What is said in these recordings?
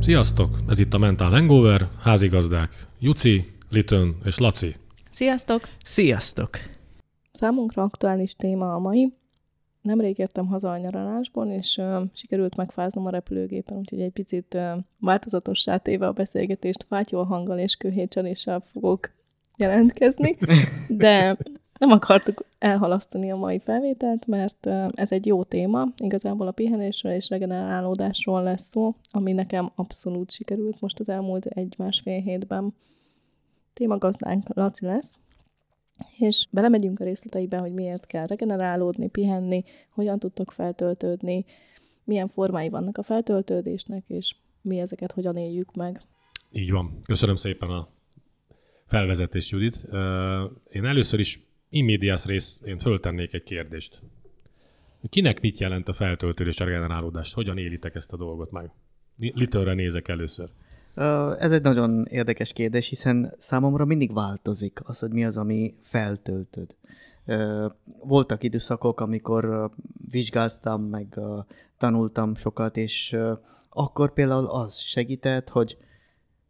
Sziasztok! Ez itt a Mental Hangover, házigazdák Juci, Litön és Laci. Sziasztok! Sziasztok! Számunkra aktuális téma a mai. Nemrég értem haza a nyaralásból, és uh, sikerült megfáznom a repülőgépen, úgyhogy egy picit uh, változatossá téve a beszélgetést fátyol hanggal és kőhétseléssel fogok jelentkezni, de nem akartuk elhalasztani a mai felvételt, mert ez egy jó téma. Igazából a pihenésről és regenerálódásról lesz szó, ami nekem abszolút sikerült most az elmúlt egy-másfél hétben. Témagazdánk Laci lesz, és belemegyünk a részleteibe, hogy miért kell regenerálódni, pihenni, hogyan tudtok feltöltődni, milyen formái vannak a feltöltődésnek, és mi ezeket hogyan éljük meg. Így van. Köszönöm szépen a felvezetést, Judit. Én először is immédiás rész, én föltennék egy kérdést. Kinek mit jelent a feltöltődés, a regenerálódást? Hogyan élitek ezt a dolgot meg? Litőre nézek először. Ez egy nagyon érdekes kérdés, hiszen számomra mindig változik az, hogy mi az, ami feltöltöd. Voltak időszakok, amikor vizsgáztam, meg tanultam sokat, és akkor például az segített, hogy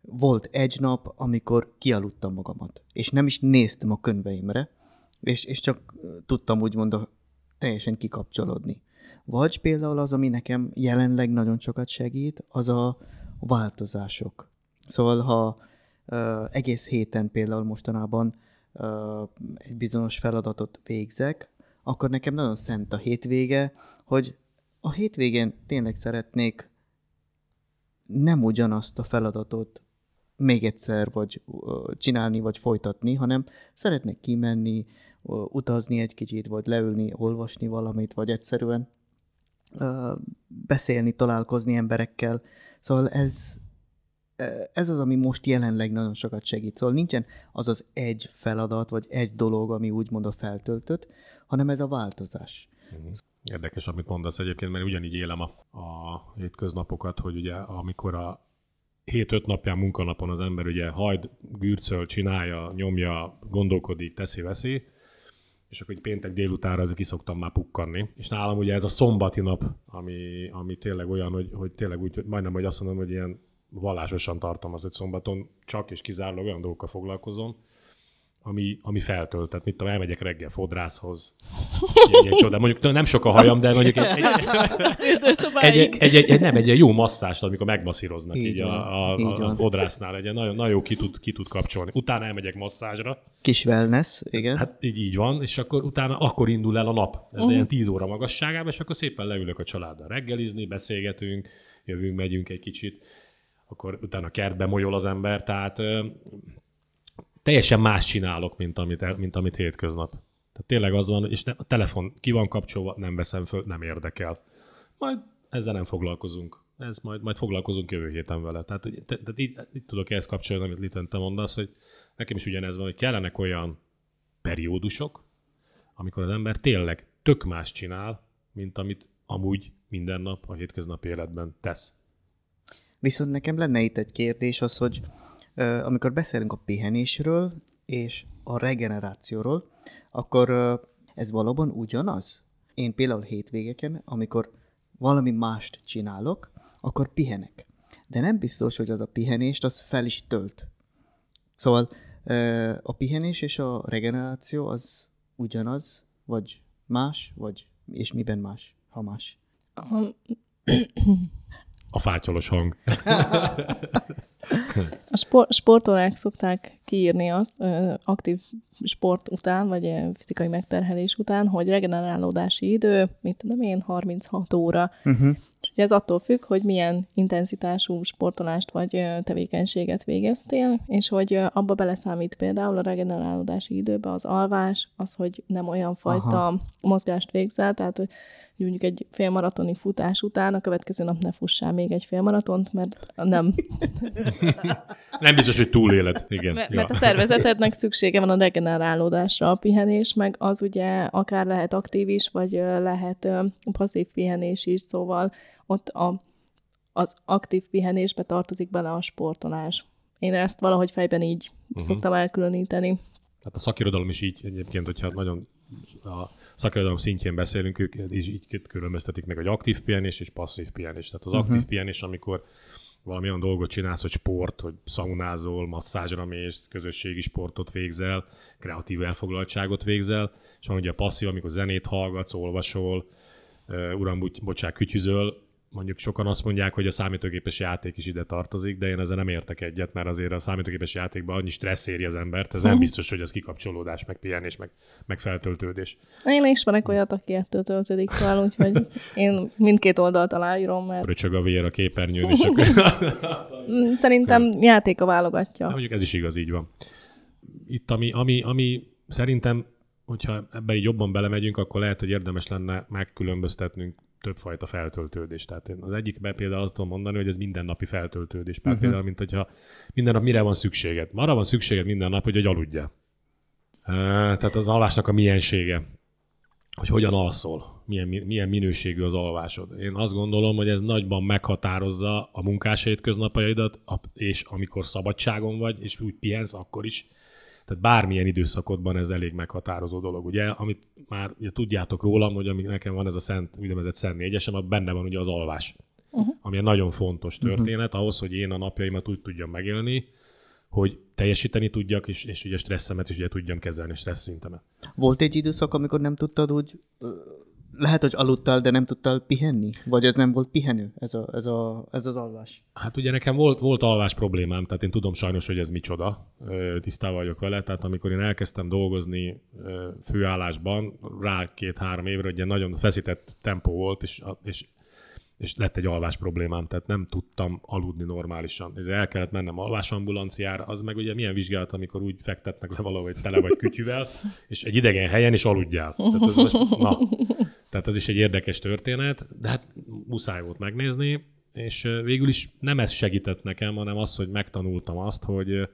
volt egy nap, amikor kialudtam magamat, és nem is néztem a könyveimre, és, és csak tudtam úgymond a, teljesen kikapcsolódni. Vagy például az, ami nekem jelenleg nagyon sokat segít, az a változások. Szóval, ha uh, egész héten például mostanában uh, egy bizonyos feladatot végzek, akkor nekem nagyon szent a hétvége, hogy a hétvégén tényleg szeretnék nem ugyanazt a feladatot még egyszer, vagy csinálni, vagy folytatni, hanem szeretnék kimenni, utazni egy kicsit, vagy leülni, olvasni valamit, vagy egyszerűen beszélni, találkozni emberekkel. Szóval ez, ez az, ami most jelenleg nagyon sokat segít. Szóval nincsen az az egy feladat, vagy egy dolog, ami úgymond a feltöltött, hanem ez a változás. Mhm. Érdekes, amit mondasz egyébként, mert ugyanígy élem a, a hétköznapokat, hogy ugye amikor a hét-öt napján munkanapon az ember ugye hajd, gürcöl, csinálja, nyomja, gondolkodik, teszi, veszi, és akkor egy péntek délutánra ezek kiszoktam már pukkanni. És nálam ugye ez a szombati nap, ami, ami tényleg olyan, hogy, hogy tényleg úgy, majdnem, hogy azt mondom, hogy ilyen vallásosan tartom az, hogy szombaton csak és kizárólag olyan dolgokkal foglalkozom, ami, ami feltöltet. Mit tudom, elmegyek reggel fodrászhoz. Ilyen, ilyen. Mondjuk nem sok a hajam, de mondjuk egy, egy, egy, egy, egy, egy, nem, egy jó masszást, amikor megmasszíroznak így, így a, a, így a, a fodrásznál. Egy nagyon, nagyon jó ki tud, ki tud kapcsolni. Utána elmegyek masszázsra. Kis wellness, igen. Hát így, így van, és akkor utána akkor indul el a nap. Ez uh-huh. ilyen 10 óra magasságában, és akkor szépen leülök a családdal reggelizni, beszélgetünk, jövünk, megyünk egy kicsit akkor utána kertbe molyol az ember, tehát teljesen más csinálok, mint amit, mint amit hétköznap. Tehát tényleg az van, és ne, a telefon ki van kapcsolva, nem veszem föl, nem érdekel. Majd ezzel nem foglalkozunk. Ez majd, majd foglalkozunk jövő héten vele. Tehát, te, te, itt, itt tudok ehhez kapcsolni, amit Litten te mondasz, hogy nekem is ugyanez van, hogy kellenek olyan periódusok, amikor az ember tényleg tök más csinál, mint amit amúgy minden nap a hétköznapi életben tesz. Viszont nekem lenne itt egy kérdés az, hogy amikor beszélünk a pihenésről és a regenerációról, akkor ez valóban ugyanaz? Én például hétvégeken, amikor valami mást csinálok, akkor pihenek. De nem biztos, hogy az a pihenést az fel is tölt. Szóval a pihenés és a regeneráció az ugyanaz, vagy más, vagy és miben más, ha más? A fátyolos hang. A spor- sportolák szokták kiírni azt aktív sport után, vagy fizikai megterhelés után, hogy regenerálódási idő, mit tudom én, 36 óra. Uh-huh. És ugye ez attól függ, hogy milyen intenzitású sportolást vagy tevékenységet végeztél, és hogy abba beleszámít például a regenerálódási időbe az alvás, az, hogy nem olyan fajta Aha. mozgást végzel, tehát hogy mondjuk egy félmaratoni futás után a következő nap ne fussál még egy félmaratont, mert nem. nem biztos, hogy túléled. Igen. Mert, ja. mert a szervezetednek szüksége van a regenerálódásra. A pihenés meg az ugye akár lehet aktív is, vagy lehet passzív pihenés is, szóval ott a, az aktív pihenésbe tartozik bele a sportolás. Én ezt valahogy fejben így uh-huh. szoktam elkülöníteni. Tehát a szakirodalom is így egyébként, hogyha nagyon a szakirodalom szintjén beszélünk, ők is így különböztetik meg, hogy aktív pihenés és passzív pihenés. Tehát az uh-huh. aktív pihenés, amikor valami olyan dolgot csinálsz, hogy sport, hogy szaunázol, masszázsra mész, közösségi sportot végzel, kreatív elfoglaltságot végzel, és van ugye a passzív, amikor zenét hallgatsz, olvasol, uram, bocsák, kütyüzöl, mondjuk sokan azt mondják, hogy a számítógépes játék is ide tartozik, de én ezzel nem értek egyet, mert azért a számítógépes játékban annyi stressz éri az embert, ez nem mhm. biztos, hogy az kikapcsolódás, meg pihenés, meg, meg feltöltődés. Én ismerek olyat, aki ettől töltődik fel, úgyhogy én mindkét oldalt aláírom, mert... Röcsög a vér a képernyőn, és akkor... Szerintem játéka válogatja. De mondjuk ez is igaz, így van. Itt ami, ami, ami szerintem, hogyha ebben így jobban belemegyünk, akkor lehet, hogy érdemes lenne megkülönböztetnünk többfajta feltöltődés. Tehát én az egyikben például azt tudom mondani, hogy ez mindennapi feltöltődés. uh-huh. például, mint hogyha minden nap mire van szükséged. Arra van szükséged minden nap, hogy, hogy aludja. Tehát az alvásnak a miensége. Hogy hogyan alszol, milyen, milyen minőségű az alvásod. Én azt gondolom, hogy ez nagyban meghatározza a munkás hétköznapjaidat, és amikor szabadságon vagy, és úgy pihensz, akkor is tehát bármilyen időszakodban ez elég meghatározó dolog. Ugye, amit már ugye, tudjátok rólam, hogy ami nekem van ez a szent, úgynevezett szent négyesem, abban benne van ugye az alvás. Uh-huh. Ami egy nagyon fontos mhm. történet, uh-huh. ahhoz, hogy én a napjaimat úgy tudjam megélni, hogy teljesíteni tudjak, és, és ugye stresszemet is ugye tudjam kezelni, stressz szintemet. Volt egy időszak, amikor nem tudtad úgy lehet, hogy aludtál, de nem tudtál pihenni? Vagy ez nem volt pihenő, ez, a, ez, a, ez az alvás? Hát ugye nekem volt, volt alvás problémám, tehát én tudom sajnos, hogy ez micsoda, tisztában vagyok vele, tehát amikor én elkezdtem dolgozni főállásban, rá két-három évre, ugye nagyon feszített tempó volt, és, és és lett egy alvás problémám, tehát nem tudtam aludni normálisan. Ez el kellett mennem alvásambulanciára, az meg ugye milyen vizsgálat, amikor úgy fektetnek le valahogy tele vagy kütyüvel, és egy idegen helyen is aludjál. Tehát ez, most, na, tehát ez is egy érdekes történet, de hát muszáj volt megnézni, és végül is nem ez segített nekem, hanem az, hogy megtanultam azt, hogy,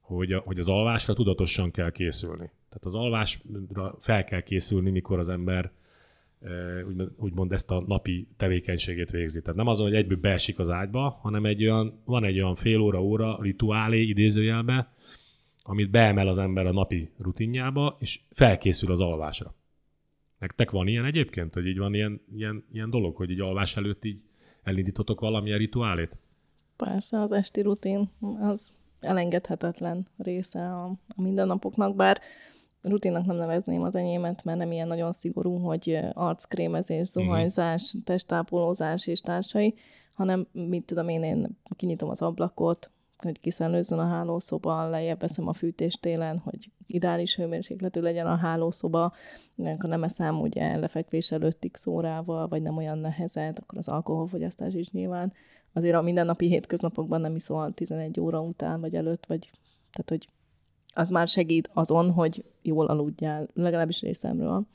hogy, hogy az alvásra tudatosan kell készülni. Tehát az alvásra fel kell készülni, mikor az ember úgymond, ezt a napi tevékenységét végzi. Tehát nem azon, hogy egyből beesik az ágyba, hanem egy olyan, van egy olyan fél óra, óra rituálé idézőjelbe, amit beemel az ember a napi rutinjába, és felkészül az alvásra. Nektek van ilyen egyébként, hogy így van ilyen, ilyen, ilyen dolog, hogy így alvás előtt így elindítotok valamilyen rituálét? Persze, az esti rutin az elengedhetetlen része a, a mindennapoknak, bár rutinnak nem nevezném az enyémet, mert nem ilyen nagyon szigorú, hogy arckrémezés, mhm. zuhanyzás, testápolózás és társai, hanem mit tudom én, én kinyitom az ablakot, hogy kiszellőzzön a hálószoba, lejjebb veszem a fűtést télen, hogy ideális hőmérsékletű legyen a hálószoba, akkor nem eszem ugye lefekvés előtt x vagy nem olyan nehezet, akkor az alkoholfogyasztás is nyilván. Azért a mindennapi hétköznapokban nem iszol 11 óra után, vagy előtt, vagy tehát, hogy az már segít azon, hogy jól aludjál, legalábbis részemről.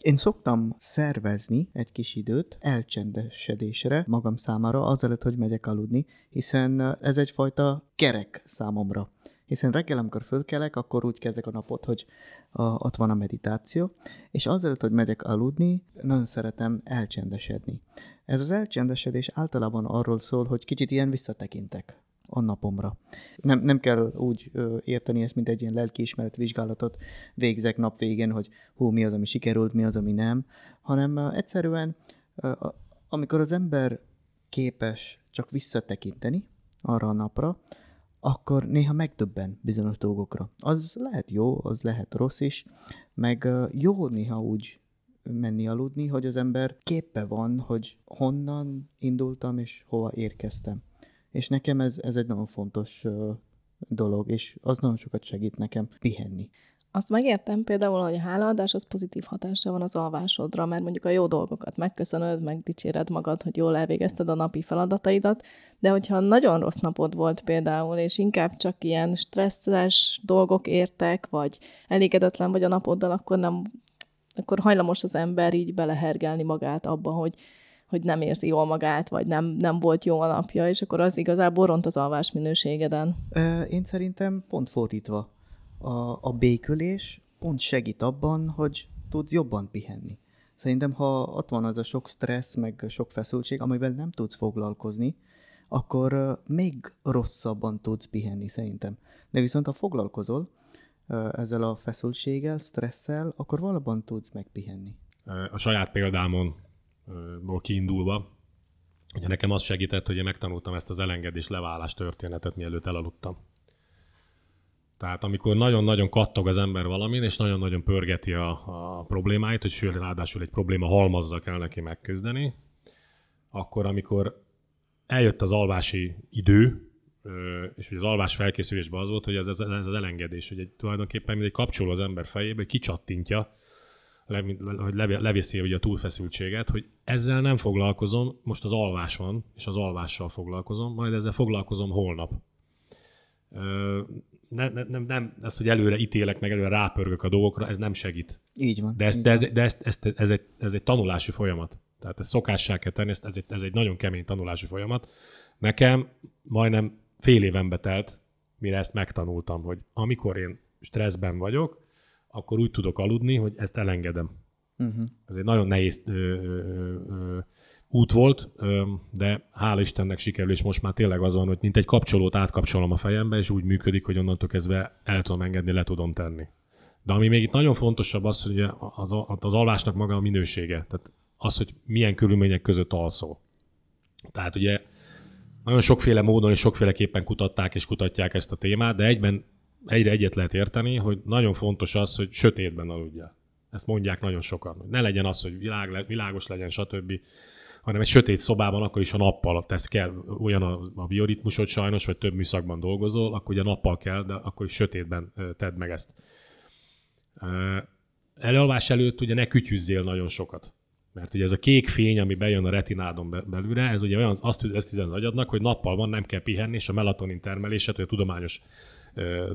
Én szoktam szervezni egy kis időt elcsendesedésre magam számára, azelőtt, hogy megyek aludni, hiszen ez egyfajta kerek számomra. Hiszen reggel, amikor fölkelek, akkor úgy kezdek a napot, hogy a, ott van a meditáció, és azelőtt, hogy megyek aludni, nagyon szeretem elcsendesedni. Ez az elcsendesedés általában arról szól, hogy kicsit ilyen visszatekintek a napomra. Nem, nem kell úgy ö, érteni ezt, mint egy ilyen lelkiismeret vizsgálatot végzek nap végén, hogy hú, mi az, ami sikerült, mi az, ami nem, hanem egyszerűen, amikor az ember képes csak visszatekinteni arra a napra, akkor néha megdöbben bizonyos dolgokra. Az lehet jó, az lehet rossz is, meg jó néha úgy menni aludni, hogy az ember képe van, hogy honnan indultam és hova érkeztem. És nekem ez, ez egy nagyon fontos dolog, és az nagyon sokat segít nekem pihenni. Azt megértem például, hogy a hálaadás az pozitív hatással van az alvásodra, mert mondjuk a jó dolgokat megköszönöd, megdicséred magad, hogy jól elvégezted a napi feladataidat, de hogyha nagyon rossz napod volt például, és inkább csak ilyen stresszes dolgok értek, vagy elégedetlen vagy a napoddal, akkor nem akkor hajlamos az ember így belehergelni magát abba, hogy hogy nem érzi jól magát, vagy nem, nem volt jó a napja, és akkor az igazából ront az alvás minőségeden. Én szerintem pont fordítva. A, a békülés pont segít abban, hogy tudsz jobban pihenni. Szerintem, ha ott van az a sok stressz, meg sok feszültség, amivel nem tudsz foglalkozni, akkor még rosszabban tudsz pihenni szerintem. De viszont ha foglalkozol, ezzel a feszültséggel, stresszel, akkor valóban tudsz megpihenni. A saját példámon kiindulva, ugye nekem az segített, hogy én megtanultam ezt az elengedés leválás történetet, mielőtt elaludtam. Tehát amikor nagyon-nagyon kattog az ember valamin, és nagyon-nagyon pörgeti a, a problémáit, hogy sőt, ráadásul egy probléma halmazza kell neki megküzdeni, akkor amikor eljött az alvási idő, és hogy az alvás felkészülésben az volt, hogy ez, ez, ez az elengedés, hogy egy, tulajdonképpen mindegy kapcsoló az ember fejébe, kicsattintja, hogy leviszi ugye a túlfeszültséget, hogy ezzel nem foglalkozom, most az alvás van, és az alvással foglalkozom, majd ezzel foglalkozom holnap. Ne, ne, nem, nem, ez, hogy előre ítélek, meg előre rápörgök a dolgokra, ez nem segít. Így van. De, ez, de, ez, de ez, ez, ez, egy, ez egy tanulási folyamat. Tehát ez szokássá kell tenni, ez, ez, egy, ez egy nagyon kemény tanulási folyamat. Nekem majdnem fél éven betelt, mire ezt megtanultam, hogy amikor én stresszben vagyok, akkor úgy tudok aludni, hogy ezt elengedem. Uh-huh. Ez egy nagyon nehéz ö, ö, ö, út volt, ö, de hála Istennek sikerül, és most már tényleg az van, hogy mint egy kapcsolót átkapcsolom a fejembe, és úgy működik, hogy onnantól kezdve el tudom engedni, le tudom tenni. De ami még itt nagyon fontosabb az, hogy az, az alvásnak maga a minősége. Tehát az, hogy milyen körülmények között alszol. Tehát ugye nagyon sokféle módon és sokféleképpen kutatták és kutatják ezt a témát, de egyben egyre egyet lehet érteni, hogy nagyon fontos az, hogy sötétben aludjál. Ezt mondják nagyon sokan, ne legyen az, hogy világ, világos legyen, stb., hanem egy sötét szobában, akkor is a nappal tesz kell, olyan a, a bioritmusod sajnos, vagy több műszakban dolgozol, akkor ugye nappal kell, de akkor is sötétben tedd meg ezt. Elalvás előtt ugye ne kütyüzzél nagyon sokat. Mert ugye ez a kék fény, ami bejön a retinádon belülre, ez ugye olyan, azt, azt üzen az agyadnak, hogy nappal van, nem kell pihenni, és a melatonin termelését, hogy a tudományos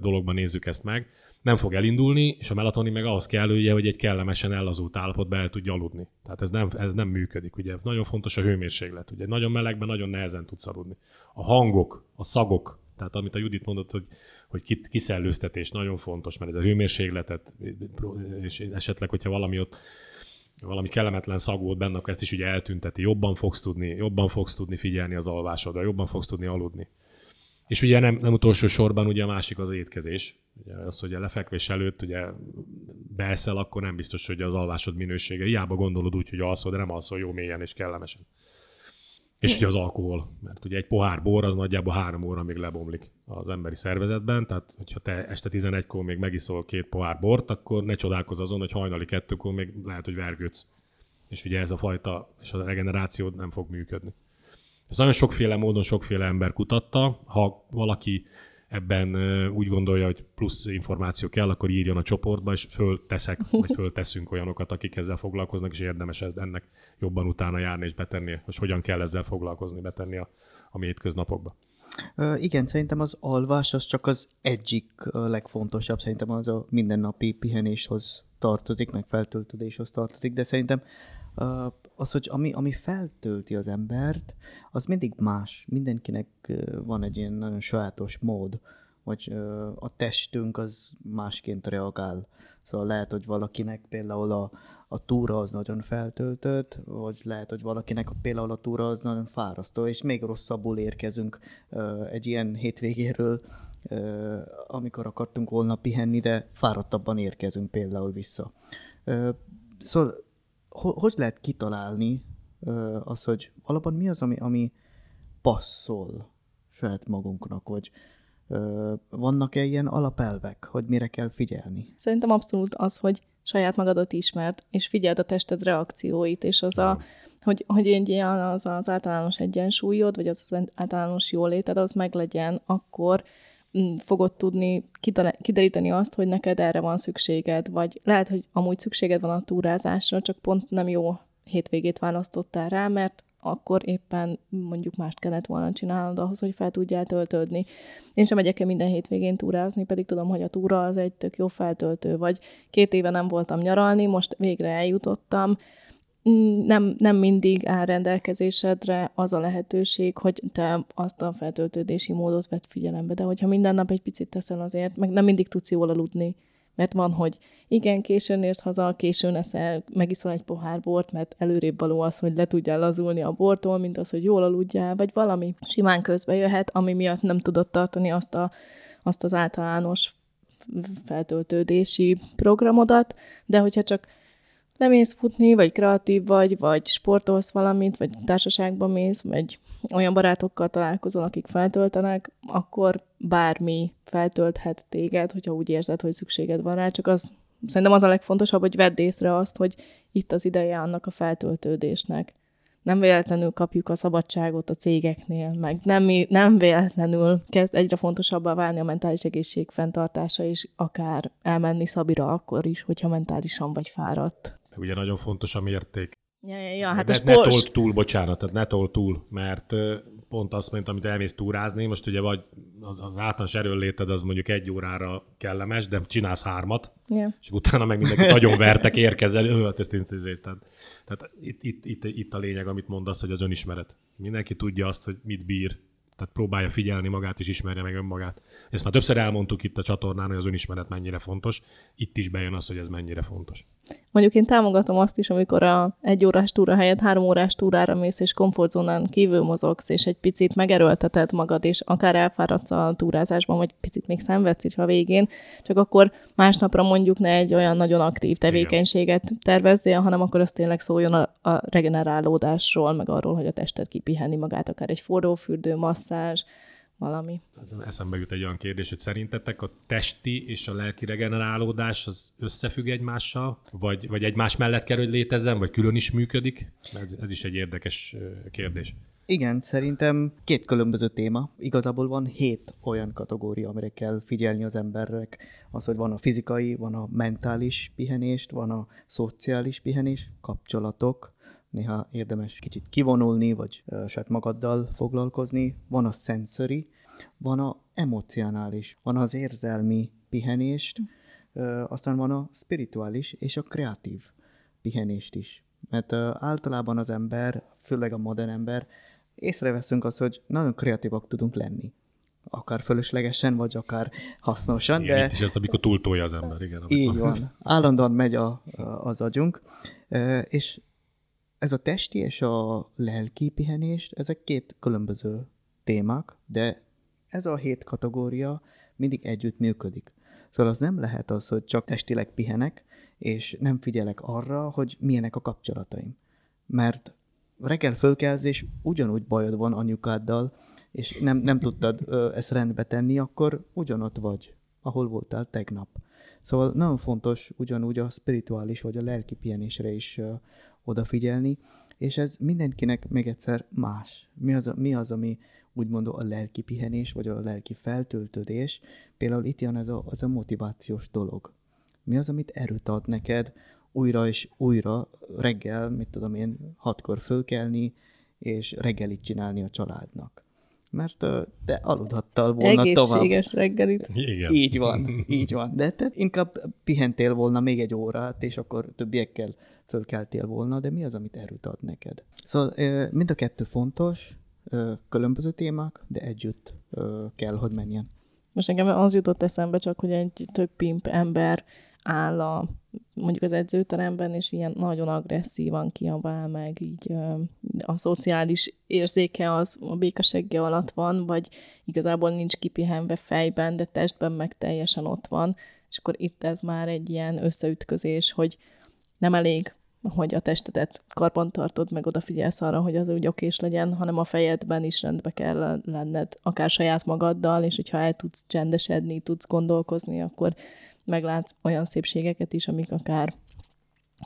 dologban nézzük ezt meg, nem fog elindulni, és a melatonin meg ahhoz kell, ugye, hogy egy kellemesen ellazult állapotba el tudja aludni. Tehát ez nem, ez nem működik. Ugye nagyon fontos a hőmérséklet. Ugye nagyon melegben nagyon nehezen tudsz aludni. A hangok, a szagok, tehát amit a Judit mondott, hogy, hogy kiszellőztetés nagyon fontos, mert ez a hőmérsékletet, és esetleg, hogyha valami ott valami kellemetlen szag volt benne, akkor ezt is ugye eltünteti. Jobban fogsz tudni, jobban fogsz tudni figyelni az alvásodra, jobban fogsz tudni aludni. És ugye nem, nem utolsó sorban ugye a másik az étkezés. Ugye az, hogy a lefekvés előtt ugye beeszel, akkor nem biztos, hogy az alvásod minősége. Hiába gondolod úgy, hogy alszol, de nem alszol jó mélyen és kellemesen. És ugye az alkohol, mert ugye egy pohár bor az nagyjából három óra még lebomlik az emberi szervezetben, tehát hogyha te este 11-kor még megiszol két pohár bort, akkor ne csodálkozz azon, hogy hajnali kettőkor még lehet, hogy vergődsz. És ugye ez a fajta, és a regeneráció nem fog működni. Ez nagyon sokféle módon sokféle ember kutatta. Ha valaki ebben úgy gondolja, hogy plusz információ kell, akkor írjon a csoportba, és fölteszek, vagy fölteszünk olyanokat, akik ezzel foglalkoznak, és érdemes ennek jobban utána járni és betenni, hogy hogyan kell ezzel foglalkozni, betenni a, a hétköznapokba. Igen, szerintem az alvás az csak az egyik legfontosabb, szerintem az a mindennapi pihenéshoz tartozik, meg feltöltődéshoz tartozik, de szerintem az, hogy ami, ami feltölti az embert, az mindig más. Mindenkinek van egy ilyen nagyon sajátos mód, hogy a testünk az másként reagál. Szóval lehet, hogy valakinek például a, a túra az nagyon feltöltött, vagy lehet, hogy valakinek például a túra az nagyon fárasztó, és még rosszabbul érkezünk egy ilyen hétvégéről, amikor akartunk volna pihenni, de fáradtabban érkezünk például vissza. Szóval hogy lehet kitalálni az, hogy alapban mi az, ami, ami passzol saját magunknak, vagy vannak-e ilyen alapelvek, hogy mire kell figyelni? Szerintem abszolút az, hogy saját magadat ismert, és figyeld a tested reakcióit, és az a, hogy, hogy egy ilyen az, az általános egyensúlyod, vagy az, az általános jóléted, az meglegyen, akkor fogod tudni kideríteni azt, hogy neked erre van szükséged, vagy lehet, hogy amúgy szükséged van a túrázásra, csak pont nem jó hétvégét választottál rá, mert akkor éppen mondjuk mást kellett volna csinálnod ahhoz, hogy fel tudjál töltődni. Én sem megyek el minden hétvégén túrázni, pedig tudom, hogy a túra az egy tök jó feltöltő, vagy két éve nem voltam nyaralni, most végre eljutottam, nem, nem mindig áll rendelkezésedre az a lehetőség, hogy te azt a feltöltődési módot vett figyelembe, de hogyha minden nap egy picit teszel azért, meg nem mindig tudsz jól aludni, mert van, hogy igen, későn érsz haza, későn eszel, megiszol egy pohár bort, mert előrébb való az, hogy le tudjál lazulni a bortól, mint az, hogy jól aludjál, vagy valami simán közbe jöhet, ami miatt nem tudod tartani azt, a, azt az általános feltöltődési programodat, de hogyha csak lemész futni, vagy kreatív vagy, vagy sportolsz valamit, vagy társaságban mész, vagy olyan barátokkal találkozol, akik feltöltenek, akkor bármi feltölthet téged, hogyha úgy érzed, hogy szükséged van rá, csak az szerintem az a legfontosabb, hogy vedd észre azt, hogy itt az ideje annak a feltöltődésnek. Nem véletlenül kapjuk a szabadságot a cégeknél, meg nem, nem véletlenül kezd egyre fontosabbá válni a mentális egészség fenntartása, és akár elmenni Szabira akkor is, hogyha mentálisan vagy fáradt. Ugye nagyon fontos a mérték. Ja, ja, ja, hát ne, a sport... ne told túl, bocsánat, tehát ne told túl, mert pont azt mondta, amit elmész túrázni, most ugye vagy az, az általános erőléted az mondjuk egy órára kellemes, de csinálsz hármat, yeah. és utána meg mindenki nagyon vertek, érkezel, ő, hát ezt intézét. Tehát, tehát itt, itt, itt, itt, a lényeg, amit mondasz, hogy az önismeret. Mindenki tudja azt, hogy mit bír, tehát próbálja figyelni magát és ismerje meg önmagát. Ezt már többször elmondtuk itt a csatornán, hogy az önismeret mennyire fontos. Itt is bejön az, hogy ez mennyire fontos. Mondjuk én támogatom azt is, amikor a egy órás túra helyett három órás túrára mész, és komfortzónán kívül mozogsz, és egy picit megerőlteted magad, és akár elfáradsz a túrázásban, vagy picit még szenvedsz is a végén, csak akkor másnapra mondjuk ne egy olyan nagyon aktív tevékenységet Igen. tervezzél, hanem akkor az tényleg szóljon a, a regenerálódásról, meg arról, hogy a tested kipihenni magát, akár egy forrófürdő, masszázs, valami. Eszembe jut egy olyan kérdés, hogy szerintetek a testi és a lelki regenerálódás az összefügg egymással, vagy, vagy egymás mellett kell, hogy létezzen, vagy külön is működik? Ez, ez is egy érdekes kérdés. Igen, szerintem két különböző téma. Igazából van hét olyan kategória, amire kell figyelni az emberek. Az, hogy van a fizikai, van a mentális pihenést, van a szociális pihenés, kapcsolatok, néha érdemes kicsit kivonulni, vagy saját magaddal foglalkozni. Van a sensory, van a emocionális, van az érzelmi pihenést, uh, aztán van a spirituális és a kreatív pihenést is. Mert általában az ember, főleg a modern ember, észreveszünk azt, hogy nagyon kreatívak tudunk lenni akár fölöslegesen, vagy akár hasznosan. Igen, de itt is ez, amikor túltolja az ember, igen. Így van. Állandóan megy a, az agyunk, és ez a testi és a lelki pihenést, ezek két különböző témák, de ez a hét kategória mindig együtt működik. Szóval az nem lehet az, hogy csak testileg pihenek, és nem figyelek arra, hogy milyenek a kapcsolataim. Mert reggel fölkelsz, és ugyanúgy bajod van anyukáddal, és nem, nem tudtad ö, ezt rendbe tenni, akkor ugyanott vagy, ahol voltál tegnap. Szóval nagyon fontos ugyanúgy a spirituális vagy a lelki pihenésre is ö, odafigyelni, és ez mindenkinek még egyszer más. Mi az, mi az ami úgymond a lelki pihenés, vagy a lelki feltöltődés. Például itt jön ez a, az a motivációs dolog. Mi az, amit erőt ad neked újra és újra reggel, mit tudom én, hatkor fölkelni, és reggelit csinálni a családnak. Mert te aludhattál volna Egészséges tovább. Egészséges reggelit. Igen. Így van, így van. De te inkább pihentél volna még egy órát, és akkor többiekkel fölkeltél volna, de mi az, amit erőt ad neked? Szóval mind a kettő fontos, különböző témák, de együtt kell, hogy menjen. Most nekem az jutott eszembe csak, hogy egy tök pimp ember áll a, mondjuk az edzőteremben, és ilyen nagyon agresszívan kiabál meg, így a szociális érzéke az a békasegge alatt van, vagy igazából nincs kipihenve fejben, de testben meg teljesen ott van, és akkor itt ez már egy ilyen összeütközés, hogy nem elég, hogy a testedet karban tartod, meg odafigyelsz arra, hogy az úgy okés legyen, hanem a fejedben is rendbe kell lenned, akár saját magaddal, és hogyha el tudsz csendesedni, tudsz gondolkozni, akkor meglátsz olyan szépségeket is, amik akár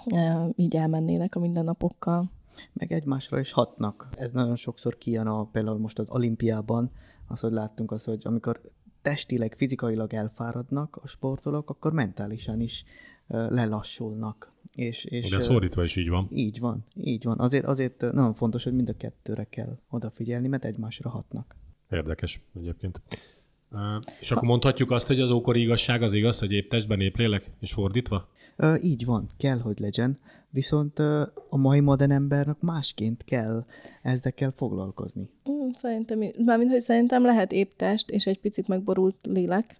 e, így elmennének a mindennapokkal. Meg egymásra is hatnak. Ez nagyon sokszor kijön a, például most az olimpiában, az, hogy láttunk az, hogy amikor testileg, fizikailag elfáradnak a sportolók, akkor mentálisan is lelassulnak. És, és, ez fordítva is így van. Így van, így van. Azért, azért nagyon fontos, hogy mind a kettőre kell odafigyelni, mert egymásra hatnak. Érdekes egyébként. És akkor mondhatjuk azt, hogy az ókori igazság az igaz, hogy épp testben, épp lélek, és fordítva? Uh, így van, kell, hogy legyen. Viszont uh, a mai modern embernek másként kell ezekkel foglalkozni. Mm, szerintem, mármint, hogy szerintem lehet épp test, és egy picit megborult lélek.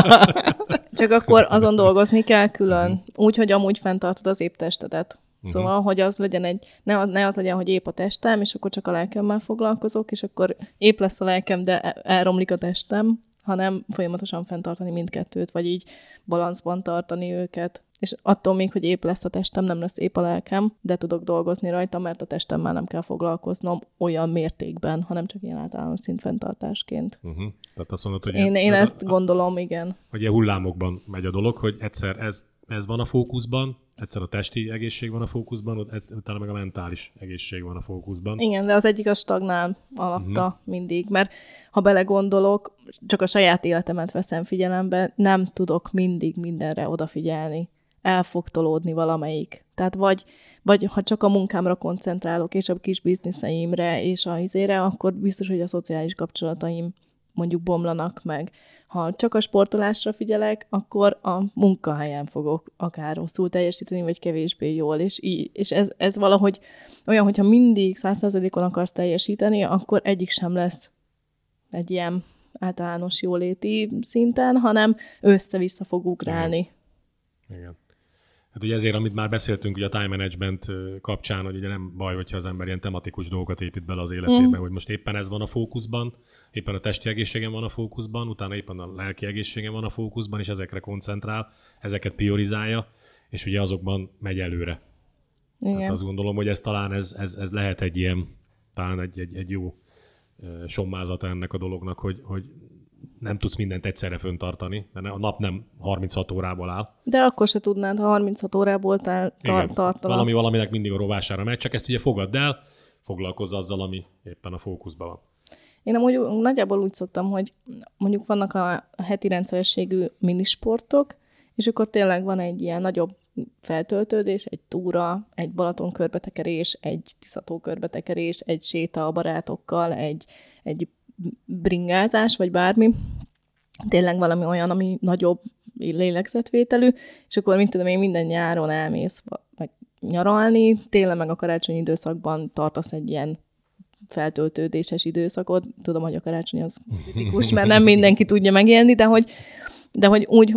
Csak akkor azon dolgozni kell külön, úgy, hogy amúgy fenntartod az épp testedet. Uh-huh. Szóval, hogy az legyen egy, ne, ne az legyen, hogy épp a testem, és akkor csak a lelkemmel foglalkozok, és akkor épp lesz a lelkem, de elromlik a testem, hanem folyamatosan fenntartani mindkettőt, vagy így balanszban tartani őket. És attól még, hogy épp lesz a testem, nem lesz épp a lelkem, de tudok dolgozni rajta, mert a testem már nem kell foglalkoznom olyan mértékben, hanem csak ilyen általános szintfenntartásként. Uh-huh. Tehát azt mondod, hogy Én, ilyen- én ez ezt a- gondolom, igen. hogy ilyen hullámokban megy a dolog, hogy egyszer ez, ez van a fókuszban, egyszer a testi egészség van a fókuszban, utána meg a mentális egészség van a fókuszban. Igen, de az egyik az stagnál alatta Mhm. mindig, mert ha belegondolok, csak a saját életemet veszem figyelembe, nem tudok mindig mindenre odafigyelni. El fog tolódni valamelyik. Tehát vagy, vagy ha csak a munkámra koncentrálok, és a kis bizniszeimre, és a izére, akkor biztos, hogy a szociális kapcsolataim mondjuk bomlanak meg. Ha csak a sportolásra figyelek, akkor a munkahelyen fogok akár rosszul teljesíteni, vagy kevésbé jól, és, így, és ez, ez valahogy olyan, hogyha mindig 100%-on akarsz teljesíteni, akkor egyik sem lesz egy ilyen általános jóléti szinten, hanem össze-vissza fog ugrálni. Igen. Hát ugye ezért, amit már beszéltünk ugye a time management kapcsán, hogy ugye nem baj, hogyha az ember ilyen tematikus dolgokat épít bele az életébe, mm. hogy most éppen ez van a fókuszban, éppen a testi egészségem van a fókuszban, utána éppen a lelki egészségem van a fókuszban, és ezekre koncentrál, ezeket priorizálja, és ugye azokban megy előre. Igen. Hát azt gondolom, hogy ez talán ez, ez, ez lehet egy ilyen, talán egy, egy, egy jó sommázata ennek a dolognak, hogy, hogy nem tudsz mindent egyszerre föntartani, mert a nap nem 36 órából áll. De akkor se tudnád, ha 36 órából tar- Igen, tartana. valami valaminek mindig a rovására megy, csak ezt ugye fogadd el, foglalkozz azzal, ami éppen a fókuszban van. Én amúgy nagyjából úgy szoktam, hogy mondjuk vannak a heti rendszerességű minisportok, és akkor tényleg van egy ilyen nagyobb feltöltődés, egy túra, egy Balaton körbetekerés, egy Tiszató körbetekerés, egy séta a barátokkal, egy, egy bringázás, vagy bármi. Tényleg valami olyan, ami nagyobb lélegzetvételű, és akkor, mint tudom én, minden nyáron elmész meg nyaralni, tényleg meg a karácsonyi időszakban tartasz egy ilyen feltöltődéses időszakot. Tudom, hogy a karácsony az kritikus, mert nem mindenki tudja megélni, de hogy, de hogy úgy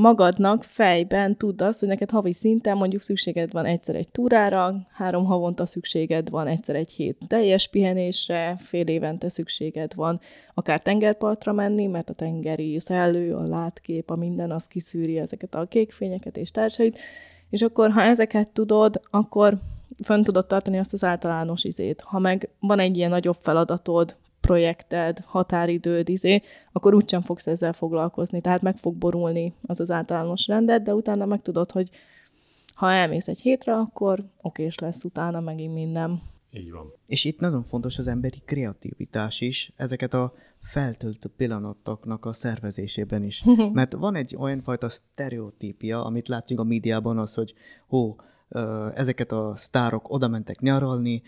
magadnak fejben tudd azt, hogy neked havi szinten mondjuk szükséged van egyszer egy túrára, három havonta szükséged van egyszer egy hét teljes pihenésre, fél évente szükséged van akár tengerpartra menni, mert a tengeri szellő, a látkép, a minden, az kiszűri ezeket a kékfényeket és társait, és akkor, ha ezeket tudod, akkor fönn tudod tartani azt az általános izét. Ha meg van egy ilyen nagyobb feladatod, projekted, határidőd, izé, akkor úgysem fogsz ezzel foglalkozni. Tehát meg fog borulni az az általános rendet, de utána meg tudod, hogy ha elmész egy hétre, akkor okés lesz utána megint minden. Így van. És itt nagyon fontos az emberi kreativitás is, ezeket a feltöltő pillanatoknak a szervezésében is. Mert van egy olyan fajta sztereotípia, amit látjuk a médiában, az, hogy hó, ezeket a sztárok oda mentek nyaralni,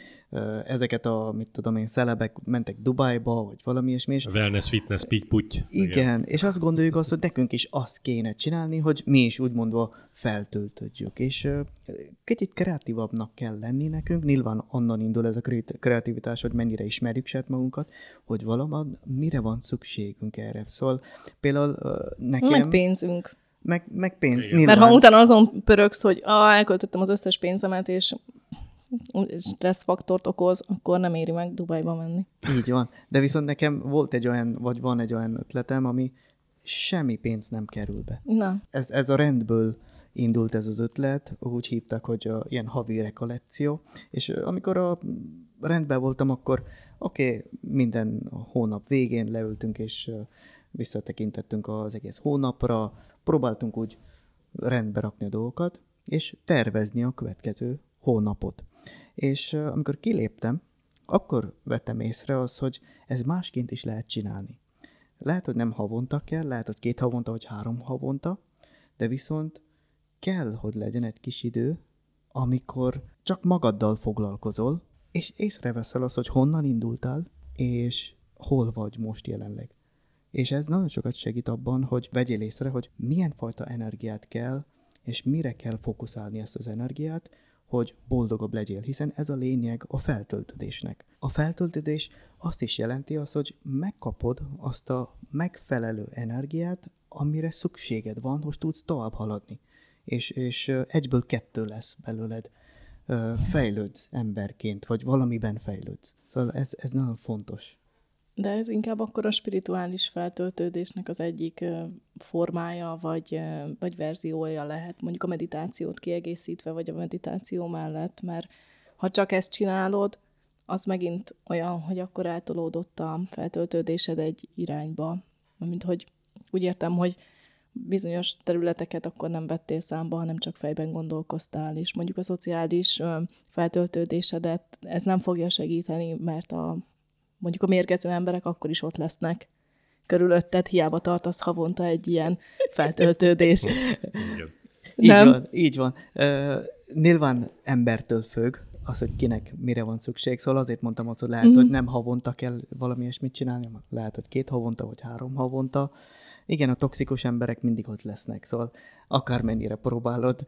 ezeket a, mit tudom én, szelebek mentek Dubájba, vagy valami ilyesmi, és Wellness, fitness, pitty putty. igen, Igen, és azt gondoljuk azt, hogy nekünk is azt kéne csinálni, hogy mi is úgymondva feltöltödjük. És kicsit kreatívabbnak kell lenni nekünk, nyilván onnan indul ez a kre- kreativitás, hogy mennyire ismerjük saját magunkat, hogy valóban mire van szükségünk erre. Szóval például nekem... Meg pénzünk. Meg, meg pénz. Igen. Nyilván, Mert ha utána azon pörögsz, hogy ah, elköltöttem az összes pénzemet, és stresszfaktort okoz, akkor nem éri meg Dubajba menni. Így van. De viszont nekem volt egy olyan, vagy van egy olyan ötletem, ami semmi pénz nem kerül be. Na, ez, ez a rendből indult ez az ötlet, úgy hívták, hogy a, ilyen havi rekolekció, és amikor a rendben voltam, akkor oké, okay, minden hónap végén leültünk, és visszatekintettünk az egész hónapra, próbáltunk úgy rendbe rakni a dolgokat, és tervezni a következő hónapot. És amikor kiléptem, akkor vettem észre az, hogy ez másként is lehet csinálni. Lehet, hogy nem havonta kell, lehet, hogy két havonta, vagy három havonta, de viszont kell, hogy legyen egy kis idő, amikor csak magaddal foglalkozol, és észreveszel azt, hogy honnan indultál, és hol vagy most jelenleg. És ez nagyon sokat segít abban, hogy vegyél észre, hogy milyen fajta energiát kell, és mire kell fókuszálni ezt az energiát, hogy boldogabb legyél, hiszen ez a lényeg a feltöltődésnek. A feltöltődés azt is jelenti az, hogy megkapod azt a megfelelő energiát, amire szükséged van, hogy tudsz tovább haladni. És, és egyből kettő lesz belőled. Fejlődsz emberként, vagy valamiben fejlődsz. Szóval ez, ez nagyon fontos. De ez inkább akkor a spirituális feltöltődésnek az egyik formája, vagy, vagy verziója lehet, mondjuk a meditációt kiegészítve, vagy a meditáció mellett, mert ha csak ezt csinálod, az megint olyan, hogy akkor eltolódott a feltöltődésed egy irányba. Mint hogy úgy értem, hogy bizonyos területeket akkor nem vettél számba, hanem csak fejben gondolkoztál, és mondjuk a szociális feltöltődésedet ez nem fogja segíteni, mert a, mondjuk a mérgező emberek akkor is ott lesznek körülötted, hiába tartasz havonta egy ilyen feltöltődést. Így van, így van. Uh, nyilván embertől függ, az, hogy kinek mire van szükség. Szóval azért mondtam azt, hogy lehet, mm-hmm. hogy nem havonta kell valami ilyesmit csinálni, lehet, hogy két havonta, vagy három havonta. Igen, a toxikus emberek mindig ott lesznek, szóval akármennyire próbálod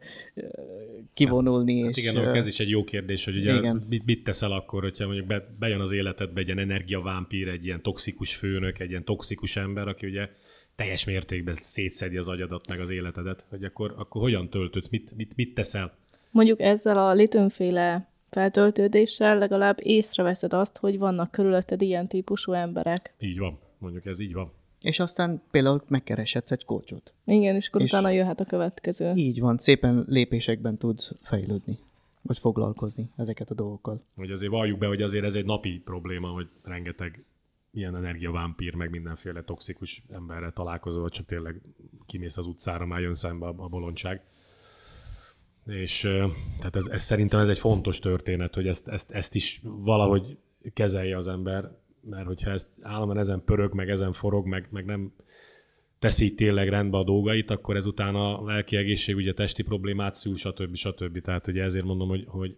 kivonulni. Hát, és, hát igen, ez is egy jó kérdés, hogy ugye igen. mit, mit teszel akkor, hogyha mondjuk be, bejön az életedbe egy ilyen energiavámpír, egy ilyen toxikus főnök, egy ilyen toxikus ember, aki ugye teljes mértékben szétszedi az agyadat, meg az életedet, hogy akkor, akkor hogyan töltődsz, mit, mit, mit teszel? Mondjuk ezzel a litönféle feltöltődéssel legalább észreveszed azt, hogy vannak körülötted ilyen típusú emberek. Így van, mondjuk ez így van. És aztán például megkereshetsz egy kócsot. Igen, és akkor és utána jöhet a következő. Így van, szépen lépésekben tud fejlődni, vagy foglalkozni ezeket a dolgokkal. Hogy azért valljuk be, hogy azért ez egy napi probléma, hogy rengeteg ilyen energiavámpír, meg mindenféle toxikus emberre találkozol, csak tényleg kimész az utcára, már jön szembe a bolondság. És tehát ez, ez szerintem ez egy fontos történet, hogy ezt, ezt, ezt is valahogy kezelje az ember, mert hogyha ezt állandóan ezen pörög, meg ezen forog, meg, meg nem teszi tényleg rendbe a dolgait, akkor ezután a lelki egészség, ugye testi problémát szül, stb. stb. Tehát ugye ezért mondom, hogy, hogy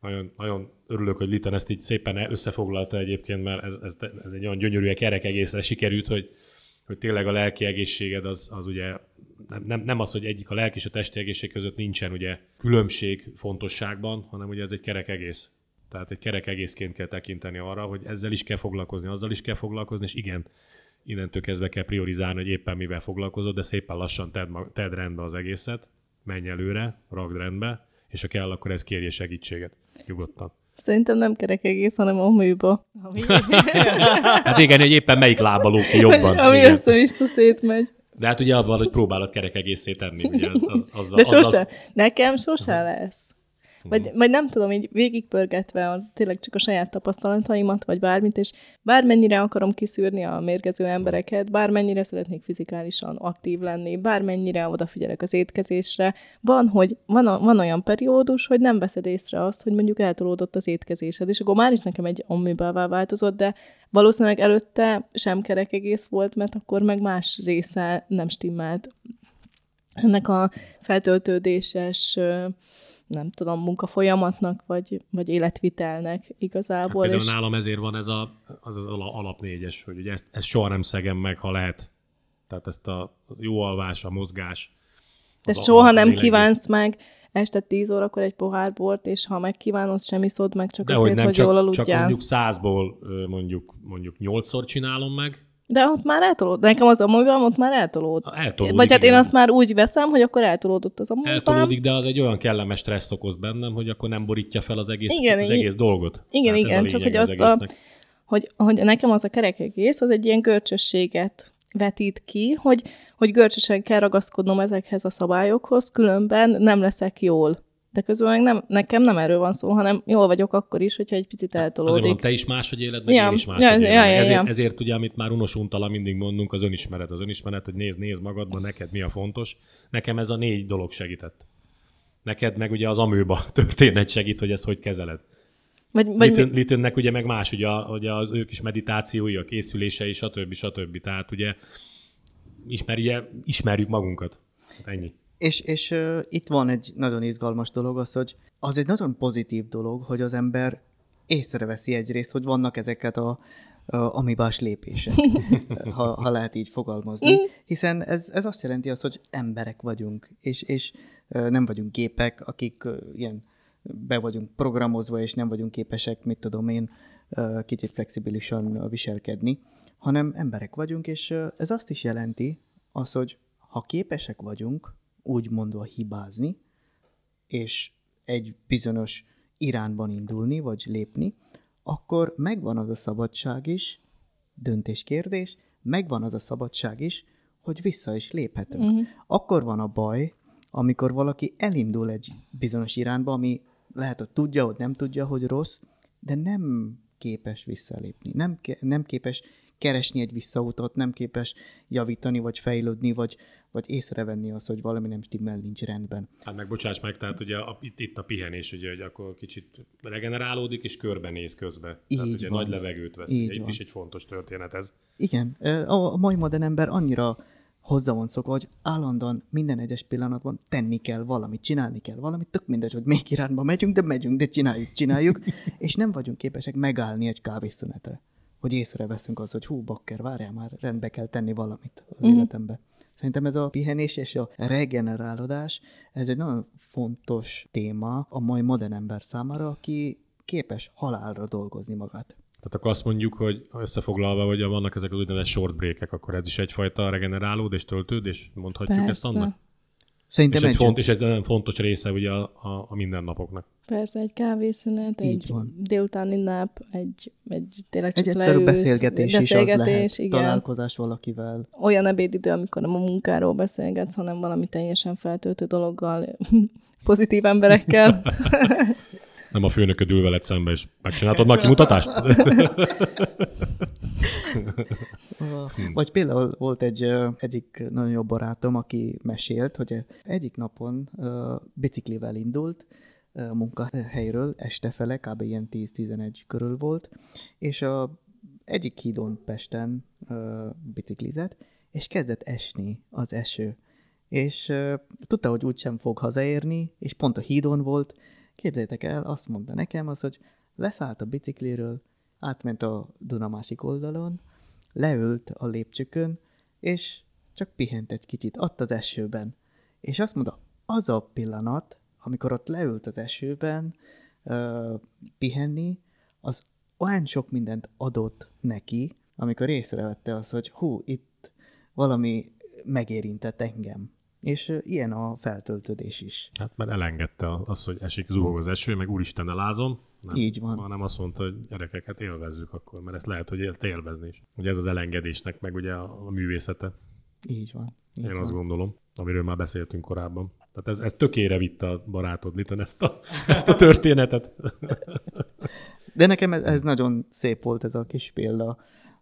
nagyon, nagyon örülök, hogy Liten ezt így szépen összefoglalta egyébként, mert ez, ez, ez egy olyan gyönyörű kerek egészre sikerült, hogy, hogy tényleg a lelki egészséged az, az ugye nem, nem, nem az, hogy egyik a lelki és a testi egészség között nincsen ugye különbség fontosságban, hanem ugye ez egy kerek egész. Tehát egy kerek egészként kell tekinteni arra, hogy ezzel is kell foglalkozni, azzal is kell foglalkozni, és igen, innentől kezdve kell priorizálni, hogy éppen mivel foglalkozod, de szépen lassan tedd, tedd rendbe az egészet, menj előre, ragd rendbe, és ha kell, akkor ez kérje segítséget. Nyugodtan. Szerintem nem kerek egész, hanem a műba. hát igen, hogy éppen melyik lába lók ki jobban. Ami össze-vissza szétmegy. De hát ugye van, hogy próbálod kerek egészét tenni. Ugye az, az, az, De sose. Az, Nekem sose lesz. Vagy, vagy nem tudom, így végigpörgetve a, tényleg csak a saját tapasztalataimat, vagy bármit, és bármennyire akarom kiszűrni a mérgező embereket, bármennyire szeretnék fizikálisan aktív lenni, bármennyire odafigyelek az étkezésre, van, hogy van, a, van olyan periódus, hogy nem veszed észre azt, hogy mondjuk eltolódott az étkezésed, és akkor már is nekem egy amibává változott, de valószínűleg előtte sem kerek egész volt, mert akkor meg más része nem stimmelt. Ennek a feltöltődéses nem tudom, munkafolyamatnak, vagy, vagy életvitelnek igazából. Hát, és... nálam ezért van ez a, az az alap négyes, hogy ugye ezt, ezt soha nem szegem meg, ha lehet. Tehát ezt a jó alvás, a mozgás. De soha nem lélegzés. kívánsz meg este 10 órakor egy pohár bort, és ha megkívánod, sem iszod meg csak De azért, hogy, nem, hogy csak, jól aludjál. Csak mondjuk százból mondjuk, mondjuk nyolcszor csinálom meg, de ott már eltolód. Nekem az amúgyban ott már eltolód. Eltolódik, Vagy hát igen. én azt már úgy veszem, hogy akkor eltolódott az amúgyban. Eltolódik, de az egy olyan kellemes stressz okoz bennem, hogy akkor nem borítja fel az egész, igen, az egész dolgot. Igen, hát igen, csak hogy az azt a, hogy, hogy nekem az a kerek egész, az egy ilyen görcsösséget vetít ki, hogy, hogy görcsösen kell ragaszkodnom ezekhez a szabályokhoz, különben nem leszek jól de közben meg nem, nekem nem erről van szó, hanem jól vagyok akkor is, hogyha egy picit eltolódik. Azért mondom, te is máshogy éled, meg ja. én is máshogy ja, éled. Ja, ja, ezért, ja. ezért ugye, amit már Unos Untala mindig mondunk, az önismeret. Az önismeret, hogy nézd, nézd magadban, neked mi a fontos. Nekem ez a négy dolog segített. Neked meg ugye az amőba történet segít, hogy ezt hogy kezeled. Vagy, vagy Litönnek ugye meg más, ugye, ugye az ők is meditációi, a készülései, stb. stb. Tehát ugye ismerje, ismerjük magunkat. Hát ennyi. És, és uh, itt van egy nagyon izgalmas dolog az, hogy az egy nagyon pozitív dolog, hogy az ember észreveszi egyrészt, hogy vannak ezeket a, a amibás lépések, ha, ha lehet így fogalmazni. Hiszen ez, ez azt jelenti az, hogy emberek vagyunk, és, és nem vagyunk gépek, akik ilyen be vagyunk programozva, és nem vagyunk képesek, mit tudom én, kicsit flexibilisan viselkedni, hanem emberek vagyunk, és ez azt is jelenti, az, hogy ha képesek vagyunk, úgy mondva hibázni, és egy bizonyos irányban indulni, vagy lépni, akkor megvan az a szabadság is, döntéskérdés, megvan az a szabadság is, hogy vissza is léphetünk. Mhm. Akkor van a baj, amikor valaki elindul egy bizonyos irányba, ami lehet, hogy tudja, hogy nem tudja, hogy rossz, de nem képes visszalépni, nem, ke- nem képes keresni egy visszautat, nem képes javítani, vagy fejlődni, vagy, vagy észrevenni azt, hogy valami nem stimmel, nincs rendben. Hát meg bocsáss meg, tehát ugye a, itt, itt a pihenés, ugye, hogy akkor kicsit regenerálódik, és körbenéz közbe. tehát Így ugye van. nagy levegőt vesz. Így Ugye, itt van. is egy fontos történet ez. Igen, a mai modern ember annyira hozzá van szokva, hogy állandóan minden egyes pillanatban tenni kell valamit, csinálni kell valamit, tök mindegy, hogy melyik irányba megyünk, de megyünk, de csináljuk, csináljuk, és nem vagyunk képesek megállni egy kávészünetre, hogy észreveszünk az, hogy hú, bakker, várjál már, rendbe kell tenni valamit az Mhm. életembe. Szerintem ez a pihenés és a regenerálódás, ez egy nagyon fontos téma a mai modern ember számára, aki képes halálra dolgozni magát. Tehát akkor azt mondjuk, hogy összefoglalva, hogy vannak ezek az úgynevezett short breakek, akkor ez is egyfajta regenerálódés, töltődés, mondhatjuk ezt Persze. annak? Szerintem És ez, egy font, és ez nagyon fontos része ugye a, a, a mindennapoknak. Persze, egy kávészünet, Így egy van. délutáni nap, egy, egy tényleg csak Egy egyszerű leülsz, beszélgetés, beszélgetés is az lehet, igen. találkozás valakivel. Olyan ebédidő, amikor nem a munkáról beszélgetsz, hanem valami teljesen feltöltő dologgal, pozitív emberekkel. Nem a főnököd ül veled szembe, és megcsináltad már a kimutatást? Vagy például volt egy egyik nagyon jó barátom, aki mesélt, hogy egyik napon biciklivel indult a munkahelyről, este fele, kb. ilyen 10-11 körül volt, és a egyik hídon Pesten ö, biciklizett, és kezdett esni az eső. És ö, tudta, hogy úgysem fog hazaérni, és pont a hídon volt. Képzeljétek el, azt mondta nekem az, hogy leszállt a bicikliről, átment a Duna másik oldalon, leült a lépcsőkön, és csak pihent egy kicsit, ott az esőben. És azt mondta, az a pillanat, amikor ott leült az esőben ö, pihenni, az olyan sok mindent adott neki, amikor észrevette az, hogy hú, itt valami megérintett engem. És ilyen a feltöltődés is. Hát mert elengedte az, hogy esik, zuhog az eső, meg úristen elázom. Nem, Így van. Hanem azt mondta, hogy gyerekeket élvezzük akkor, mert ezt lehet, hogy él- élvezni is. Ugye ez az elengedésnek, meg ugye a, a művészete. Így van. Így Én van. azt gondolom, amiről már beszéltünk korábban. Tehát ez, ez tökére vitte a barátod, Liton, ezt a, ezt a történetet. De nekem ez, ez nagyon szép volt ez a kis példa,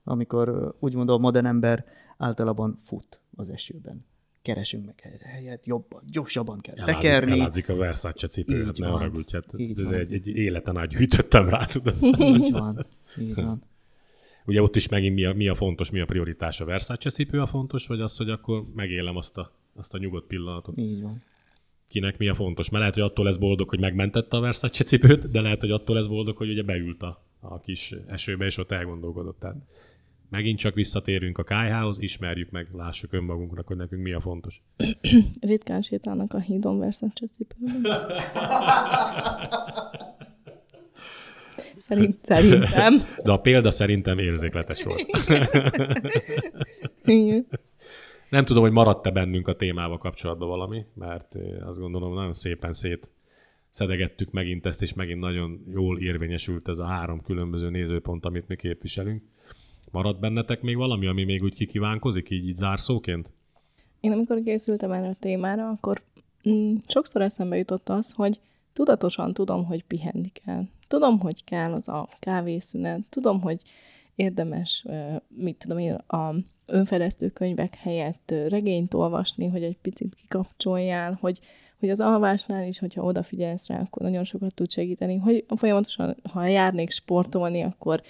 amikor úgymond a modern ember általában fut az esőben. Keresünk meg egy helyet, jobban, gyorsabban kell Elázik, tekerni. elázik a Versace cipő, hát ne haragudj, hát ez van. egy, egy életen át gyűjtöttem rá, tudod. Így van, így van. Ugye ott is megint mi a, mi a fontos, mi a prioritás? A Versace cipő a fontos, vagy az, hogy akkor megélem azt a, azt a nyugodt pillanatot? Így van. Kinek mi a fontos? Mert lehet, hogy attól lesz boldog, hogy megmentette a Versace cipőt, de lehet, hogy attól lesz boldog, hogy ugye beült a, a kis esőbe, és ott elgondolkodott. Tehát megint csak visszatérünk a kájhához, ismerjük meg, lássuk önmagunknak, hogy nekünk mi a fontos. Ritkán sétálnak a hídon Versace cipőben. Szerint, szerintem. De a példa szerintem érzékletes volt. Igen. Nem tudom, hogy maradt-e bennünk a témával kapcsolatban valami, mert azt gondolom nagyon szépen szét szedegettük megint ezt, és megint nagyon jól érvényesült ez a három különböző nézőpont, amit mi képviselünk. Maradt bennetek még valami, ami még úgy kikívánkozik, így, így zárszóként? Én amikor készültem erre a témára, akkor mm, sokszor eszembe jutott az, hogy tudatosan tudom, hogy pihenni kell. Tudom, hogy kell az a kávészünet, tudom, hogy érdemes, mit tudom én, a önfedeztő könyvek helyett regényt olvasni, hogy egy picit kikapcsoljál, hogy, hogy az alvásnál is, hogyha odafigyelsz rá, akkor nagyon sokat tud segíteni, hogy folyamatosan, ha járnék sportolni, akkor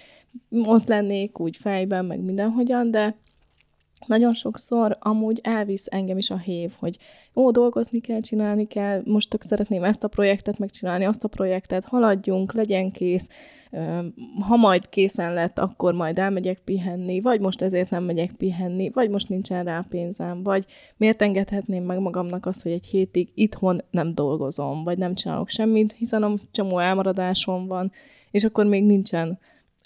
ott lennék úgy fejben, meg mindenhogyan, de nagyon sokszor amúgy elvisz engem is a hév, hogy ó, dolgozni kell, csinálni kell, most tök szeretném ezt a projektet megcsinálni, azt a projektet, haladjunk, legyen kész, ha majd készen lett, akkor majd elmegyek pihenni, vagy most ezért nem megyek pihenni, vagy most nincsen rá pénzem, vagy miért engedhetném meg magamnak azt, hogy egy hétig itthon nem dolgozom, vagy nem csinálok semmit, hiszen a csomó elmaradásom van, és akkor még nincsen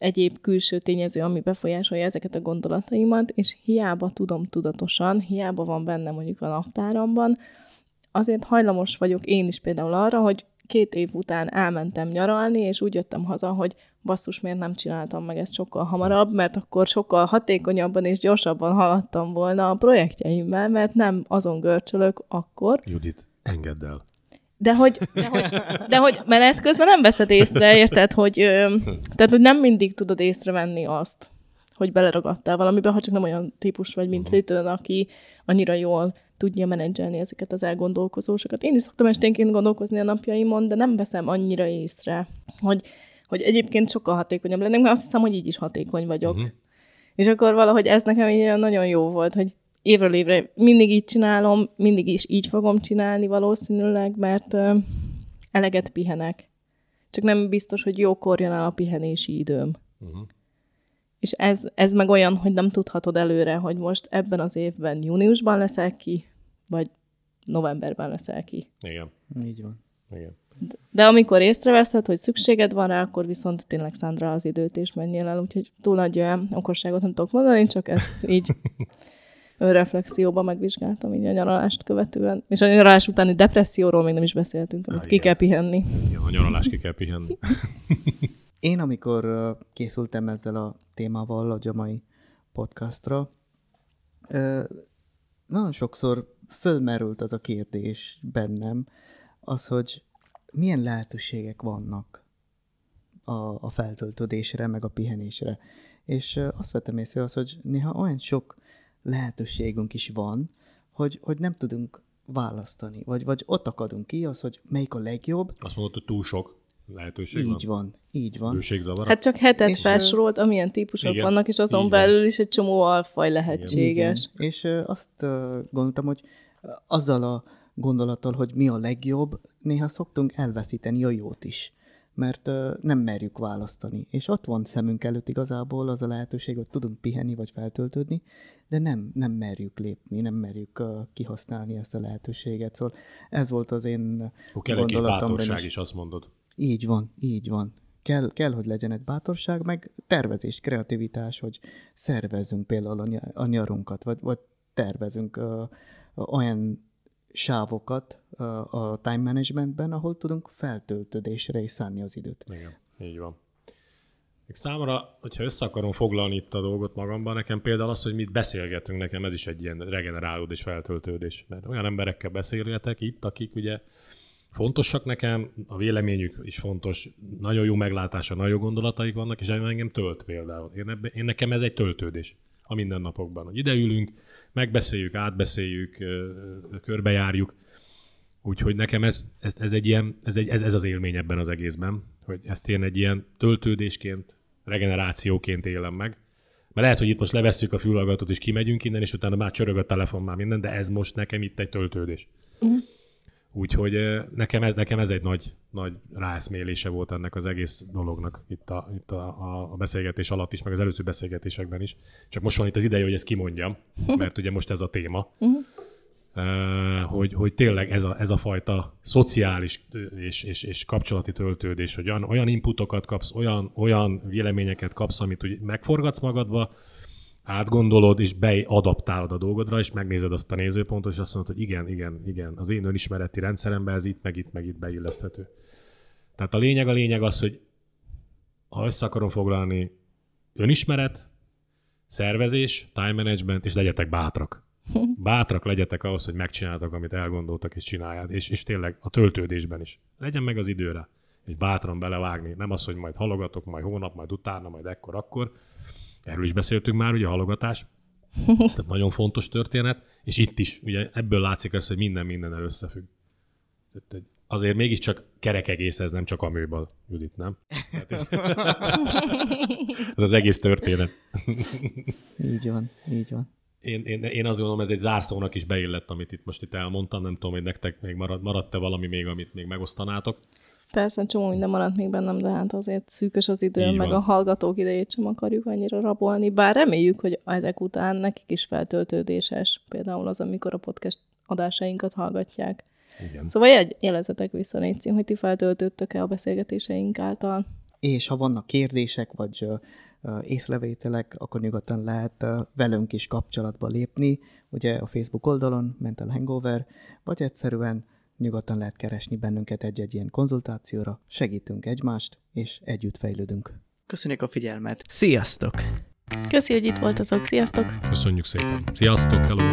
egyéb külső tényező, ami befolyásolja ezeket a gondolataimat, és hiába tudom tudatosan, hiába van benne mondjuk a naptáramban, azért hajlamos vagyok én is például arra, hogy két év után elmentem nyaralni, és úgy jöttem haza, hogy basszus, miért nem csináltam meg ezt sokkal hamarabb, mert akkor sokkal hatékonyabban és gyorsabban haladtam volna a projektjeimmel, mert nem azon görcsölök akkor. Judit, engedd el. De hogy, de hogy, de hogy menet közben nem veszed észre, érted, hogy, ö, tehát, hogy nem mindig tudod észrevenni azt, hogy beleragadtál valamibe, ha csak nem olyan típus vagy, mint Little, aki annyira jól tudja menedzselni ezeket az elgondolkozósokat. Én is szoktam esténként gondolkozni a napjaimon, de nem veszem annyira észre, hogy, hogy egyébként sokkal hatékonyabb lennék, mert azt hiszem, hogy így is hatékony vagyok. Uh-huh. És akkor valahogy ez nekem így nagyon jó volt, hogy évről évre mindig így csinálom, mindig is így fogom csinálni valószínűleg, mert eleget pihenek. Csak nem biztos, hogy jókor jön el a pihenési időm. Uh-huh. És ez, ez meg olyan, hogy nem tudhatod előre, hogy most ebben az évben júniusban leszel ki, vagy novemberben leszel ki. Igen, Így van. igen. De amikor észreveszed, hogy szükséged van rá, akkor viszont tényleg szánd rá az időt, és menjél el. Úgyhogy túl nagy olyan okosságot nem tudok mondani, csak ezt így önreflexióban megvizsgáltam így a nyaralást követően. És a nyaralás utáni depresszióról még nem is beszéltünk, amit Á, ki igen. kell pihenni. Igen, a nyaralás ki kell pihenni. Én, amikor készültem ezzel a témával a mai podcastra, nagyon sokszor fölmerült az a kérdés bennem, az, hogy milyen lehetőségek vannak a, a feltöltődésre, meg a pihenésre. És azt vettem észre az, hogy néha olyan sok lehetőségünk is van, hogy, hogy nem tudunk választani, vagy, vagy ott akadunk ki az, hogy melyik a legjobb. Azt mondod, hogy túl sok lehetőség Így van, így van. Bőségzavar. Hát csak hetet És, felsorolt, amilyen típusok igen, vannak, és azon így van. belül is egy csomó alfaj lehetséges. Igen. És azt gondoltam, hogy azzal a gondolattal, hogy mi a legjobb, néha szoktunk elveszíteni a jót is. Mert ö, nem merjük választani. És ott van szemünk előtt igazából az a lehetőség, hogy tudunk pihenni vagy feltöltődni, de nem, nem merjük lépni, nem merjük ö, kihasználni ezt a lehetőséget. Szóval ez volt az én Akkor kell gondolatomban bátorság is. is, azt mondod. Így van, így van. Kell, kell, hogy legyen egy bátorság, meg tervezés, kreativitás, hogy szervezzünk például a nyarunkat, vagy, vagy tervezünk uh, olyan sávokat a time managementben, ahol tudunk feltöltődésre is szánni az időt. Igen, így van. Még számomra, hogyha össze akarom foglalni itt a dolgot magamban, nekem például az, hogy mit beszélgetünk, nekem ez is egy ilyen regenerálódás, feltöltődés. Mert olyan emberekkel beszélgetek itt, akik ugye fontosak nekem, a véleményük is fontos, nagyon jó meglátása, nagyon jó gondolataik vannak, és engem tölt például. Én, ebbe, én nekem ez egy töltődés a mindennapokban. Hogy ideülünk, megbeszéljük, átbeszéljük, körbejárjuk, Úgyhogy nekem ez, ez, ez, egy ilyen, ez, egy, ez, ez az élmény ebben az egészben, hogy ezt én egy ilyen töltődésként, regenerációként élem meg. Mert lehet, hogy itt most levesszük a fülhallgatót és kimegyünk innen, és utána már csörög a telefon, már minden, de ez most nekem itt egy töltődés. Mhm. Úgyhogy nekem ez, nekem ez egy nagy, nagy ráeszmélése volt ennek az egész dolognak itt, a, itt a, a, beszélgetés alatt is, meg az előző beszélgetésekben is. Csak most van itt az ideje, hogy ezt kimondjam, mert ugye most ez a téma. Eh, hogy, hogy tényleg ez a, ez a fajta szociális és, és, és kapcsolati töltődés, hogy olyan, olyan inputokat kapsz, olyan, olyan véleményeket kapsz, amit úgy megforgatsz magadba, átgondolod, és beadaptálod a dolgodra, és megnézed azt a nézőpontot, és azt mondod, hogy igen, igen, igen, az én önismereti rendszeremben ez itt, meg itt, meg itt beilleszthető. Tehát a lényeg, a lényeg az, hogy ha össze akarom foglalni, önismeret, szervezés, time management, és legyetek bátrak. Bátrak legyetek ahhoz, hogy megcsináltak, amit elgondoltak, és csinálják. És, és tényleg a töltődésben is. Legyen meg az időre. És bátran belevágni. Nem az, hogy majd halogatok, majd hónap, majd utána, majd ekkor, akkor. Erről is beszéltünk már, ugye a halogatás. Tehát nagyon fontos történet. És itt is, ugye ebből látszik az, hogy minden mindennel összefügg. Tehát Azért mégiscsak kerek egész ez, nem csak a műbal, Judit, nem? Ez, ez az egész történet. Így van, így van. én, én, én azt gondolom, ez egy zárszónak is beillett, amit itt most itt elmondtam. Nem tudom, hogy nektek még marad, maradt-e valami még, amit még megosztanátok. Persze, csomó minden maradt még bennem, de hát azért szűkös az idő, Így meg van. a hallgatók idejét sem akarjuk annyira rabolni, bár reméljük, hogy ezek után nekik is feltöltődéses. Például az, amikor a podcast adásainkat hallgatják. Igen. Szóval jel- jelezetek vissza, Néci, hogy ti feltöltöttök-e a beszélgetéseink által. És ha vannak kérdések, vagy észrevételek, akkor nyugodtan lehet velünk is kapcsolatba lépni, ugye a Facebook oldalon, Mental Hangover, vagy egyszerűen nyugodtan lehet keresni bennünket egy-egy ilyen konzultációra, segítünk egymást, és együtt fejlődünk. Köszönjük a figyelmet! Sziasztok! Köszi, hogy itt voltatok. Sziasztok! Köszönjük szépen. Sziasztok, hello!